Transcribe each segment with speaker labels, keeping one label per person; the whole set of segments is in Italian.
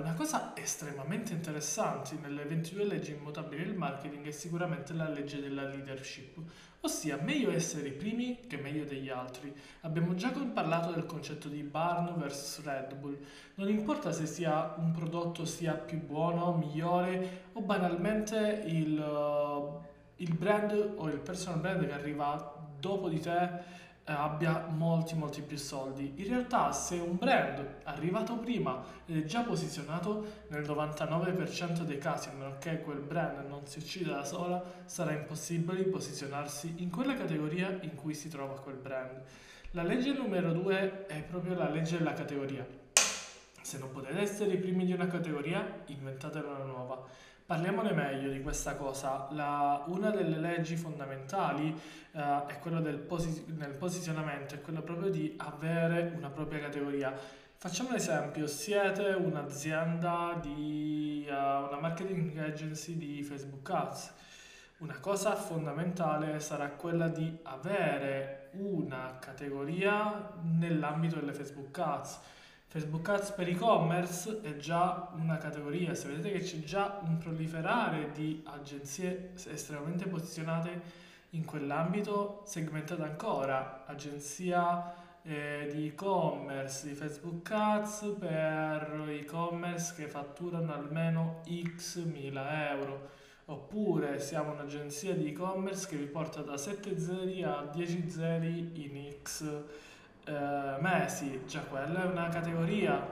Speaker 1: Una cosa estremamente interessante nelle 22 leggi immutabili del marketing è sicuramente la legge della leadership, ossia meglio essere i primi che meglio degli altri. Abbiamo già parlato del concetto di Barn vs Red Bull. Non importa se sia un prodotto sia più buono, migliore o banalmente il, uh, il brand o il personal brand che arriva dopo di te eh, abbia molti molti più soldi. In realtà se un brand arrivato prima ed è già posizionato nel 99% dei casi, a meno che quel brand non si uccida da sola, sarà impossibile posizionarsi in quella categoria in cui si trova quel brand. La legge numero due è proprio la legge della categoria. Se non potete essere i primi di una categoria, inventatene una nuova. Parliamone meglio di questa cosa. La, una delle leggi fondamentali uh, è quella del posi- nel posizionamento, è quella proprio di avere una propria categoria. Facciamo un esempio, siete un'azienda di uh, una marketing agency di Facebook Ads. Una cosa fondamentale sarà quella di avere una categoria nell'ambito delle Facebook Ads Facebook Ads per e-commerce è già una categoria, se vedete che c'è già un proliferare di agenzie estremamente posizionate in quell'ambito, segmentate ancora, agenzia eh, di e-commerce, di Facebook Ads per e-commerce che fatturano almeno x mila euro, oppure siamo un'agenzia di e-commerce che vi porta da 7 zeri a 10 zeri in x eh, mesi, già quella è una categoria.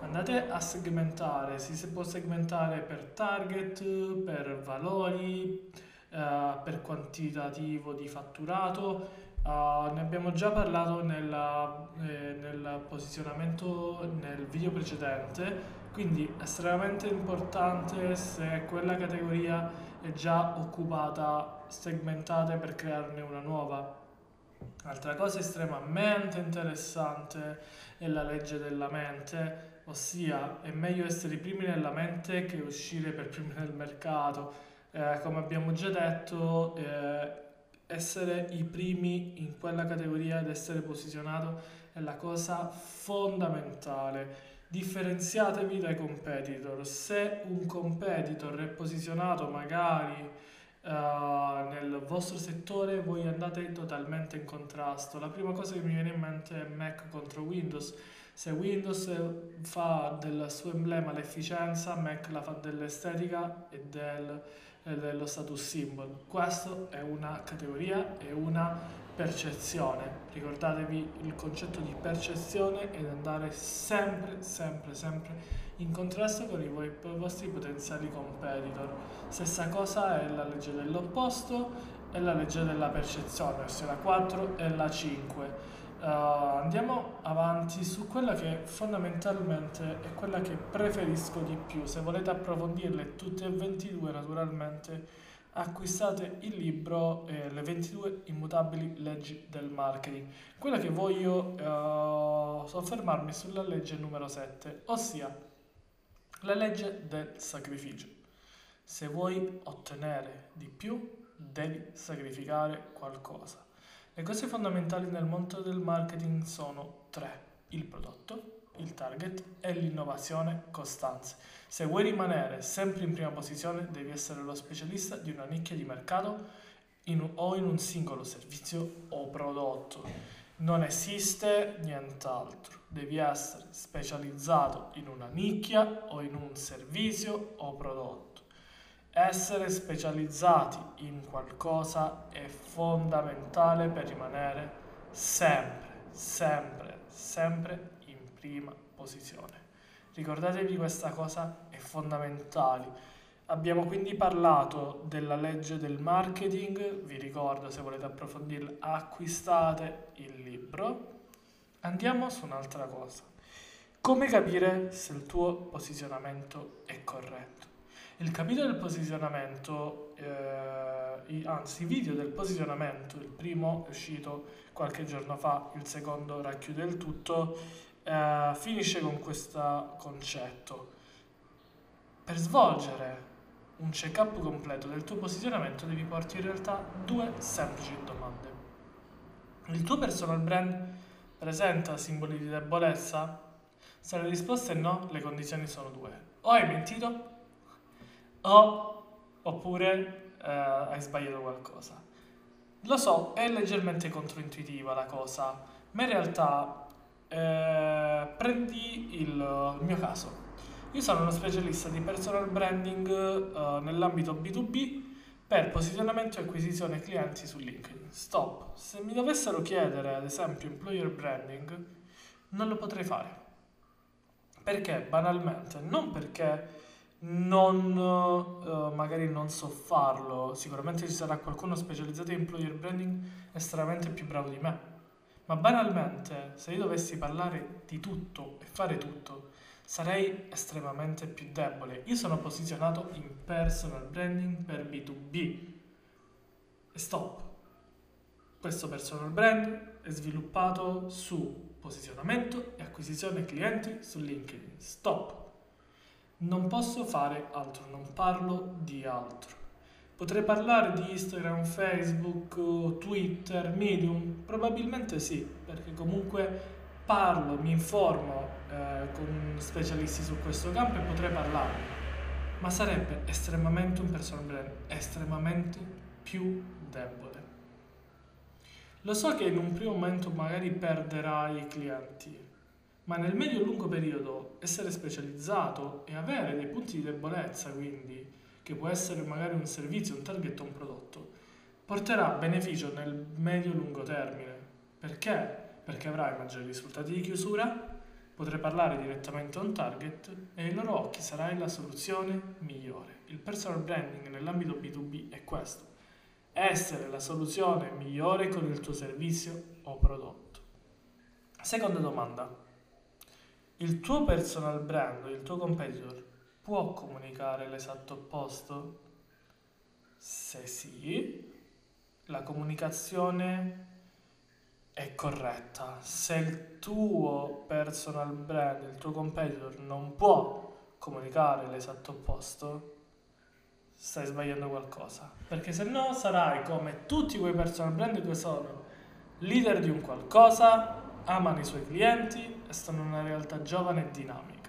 Speaker 1: Andate a segmentare, si può segmentare per target, per valori, eh, per quantitativo di fatturato. Uh, ne abbiamo già parlato nella, eh, nel posizionamento nel video precedente, quindi estremamente importante se quella categoria è già occupata, segmentate per crearne una nuova. Altra cosa estremamente interessante è la legge della mente, ossia è meglio essere i primi nella mente che uscire per primi nel mercato. Eh, come abbiamo già detto, eh, essere i primi in quella categoria ed essere posizionato è la cosa fondamentale. Differenziatevi dai competitor. Se un competitor è posizionato magari uh, nel vostro settore voi andate totalmente in contrasto. La prima cosa che mi viene in mente è Mac contro Windows. Se Windows fa del suo emblema l'efficienza, Mac la fa dell'estetica e del, dello status symbol. Questa è una categoria, è una percezione. Ricordatevi il concetto di percezione ed andare sempre, sempre, sempre in contrasto con i vostri potenziali competitor. Stessa cosa è la legge dell'opposto e la legge della percezione, ossia la 4 e la 5. Uh, andiamo avanti su quella che fondamentalmente è quella che preferisco di più. Se volete approfondirle tutte e 22, naturalmente acquistate il libro eh, Le 22 immutabili leggi del marketing. Quella che voglio uh, soffermarmi sulla legge numero 7, ossia la legge del sacrificio. Se vuoi ottenere di più, devi sacrificare qualcosa. Le cose fondamentali nel mondo del marketing sono tre. Il prodotto, il target e l'innovazione costante. Se vuoi rimanere sempre in prima posizione, devi essere lo specialista di una nicchia di mercato in, o in un singolo servizio o prodotto. Non esiste nient'altro devi essere specializzato in una nicchia o in un servizio o prodotto. Essere specializzati in qualcosa è fondamentale per rimanere sempre, sempre, sempre in prima posizione. Ricordatevi questa cosa è fondamentale. Abbiamo quindi parlato della legge del marketing, vi ricordo se volete approfondirla acquistate il libro Andiamo su un'altra cosa. Come capire se il tuo posizionamento è corretto? Il capitolo del posizionamento, eh, anzi i video del posizionamento, il primo è uscito qualche giorno fa, il secondo racchiude il tutto, eh, finisce con questo concetto. Per svolgere un check-up completo del tuo posizionamento devi porti in realtà due semplici domande. Il tuo personal brand presenta simboli di debolezza? Se la risposta è no, le condizioni sono due. O hai mentito, o oppure eh, hai sbagliato qualcosa. Lo so, è leggermente controintuitiva la cosa, ma in realtà eh, prendi il, il, mio caso. Io sono uno specialista di personal branding eh, nell'ambito B2B per posizionamento e acquisizione clienti su LinkedIn. Stop. Se mi dovessero chiedere, ad esempio, employer branding, non lo potrei fare. Perché? Banalmente, non perché non, uh, magari non so farlo, sicuramente ci sarà qualcuno specializzato in employer branding estremamente più bravo di me, ma banalmente se io dovessi parlare di tutto e fare tutto, sarei estremamente più debole. Io sono posizionato in personal branding per B2B. E stop. Questo personal brand è sviluppato su posizionamento e acquisizione clienti su LinkedIn. Stop. Non posso fare altro, non parlo di altro. Potrei parlare di Instagram, Facebook, Twitter, Medium? Probabilmente sì, perché comunque parlo, mi informo eh, con specialisti su questo campo e potrei parlarne, ma sarebbe estremamente un personal brand, estremamente più debole. Lo so che in un primo momento magari perderai i clienti, ma nel medio e lungo periodo essere specializzato e avere dei punti di debolezza, quindi che può essere magari un servizio, un target o un prodotto, porterà beneficio nel medio e lungo termine. Perché? Perché avrai maggiori risultati di chiusura, potrai parlare direttamente a un target e ai loro occhi sarai la soluzione migliore. Il personal branding nell'ambito B2B è questo essere la soluzione migliore con il tuo servizio o prodotto. Seconda domanda. Il tuo personal brand, il tuo competitor, può comunicare l'esatto opposto? Se sì, la comunicazione è corretta. Se il tuo personal brand, il tuo competitor non può comunicare l'esatto opposto, stai sbagliando qualcosa. Perché se no sarai come tutti quei personal brand che sono leader di un qualcosa, amano i suoi clienti e stanno in una realtà giovane e dinamica.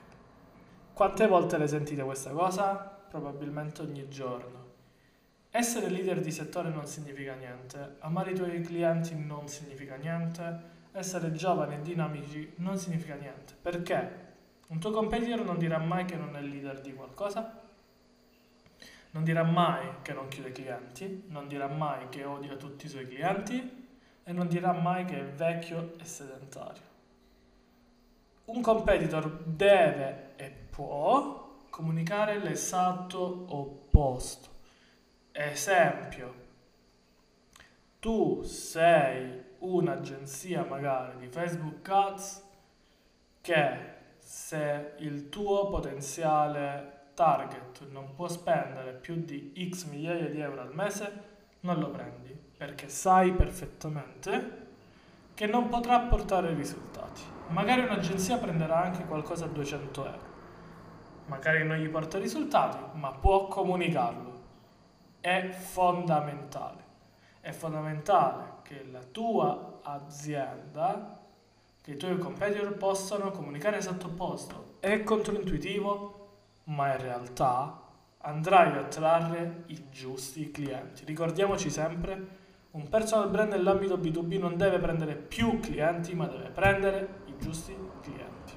Speaker 1: Quante volte le sentite questa cosa? Probabilmente ogni giorno. Essere leader di settore non significa niente, amare i tuoi clienti non significa niente, essere giovani e dinamici non significa niente. Perché? Un tuo competitor non dirà mai che non è leader di qualcosa, non dirà mai che non chiude clienti, non dirà mai che odia tutti i suoi clienti e non dirà mai che è vecchio e sedentario. Un competitor deve e può comunicare l'esatto opposto. Esempio, tu sei un'agenzia magari di Facebook Ads che se il tuo potenziale target non può spendere più di x migliaia di euro al mese, non lo prendi, perché sai perfettamente che non potrà portare risultati. Magari un'agenzia prenderà anche qualcosa a 200 euro, magari non gli porta risultati, ma può comunicarlo. È fondamentale. È fondamentale che la tua azienda, che i tuoi competitor possano comunicare esatto opposto. È controintuitivo, ma in realtà andrai a trarre i giusti clienti. Ricordiamoci sempre, un personal brand nell'ambito B2B non deve prendere più clienti, ma deve prendere i giusti clienti.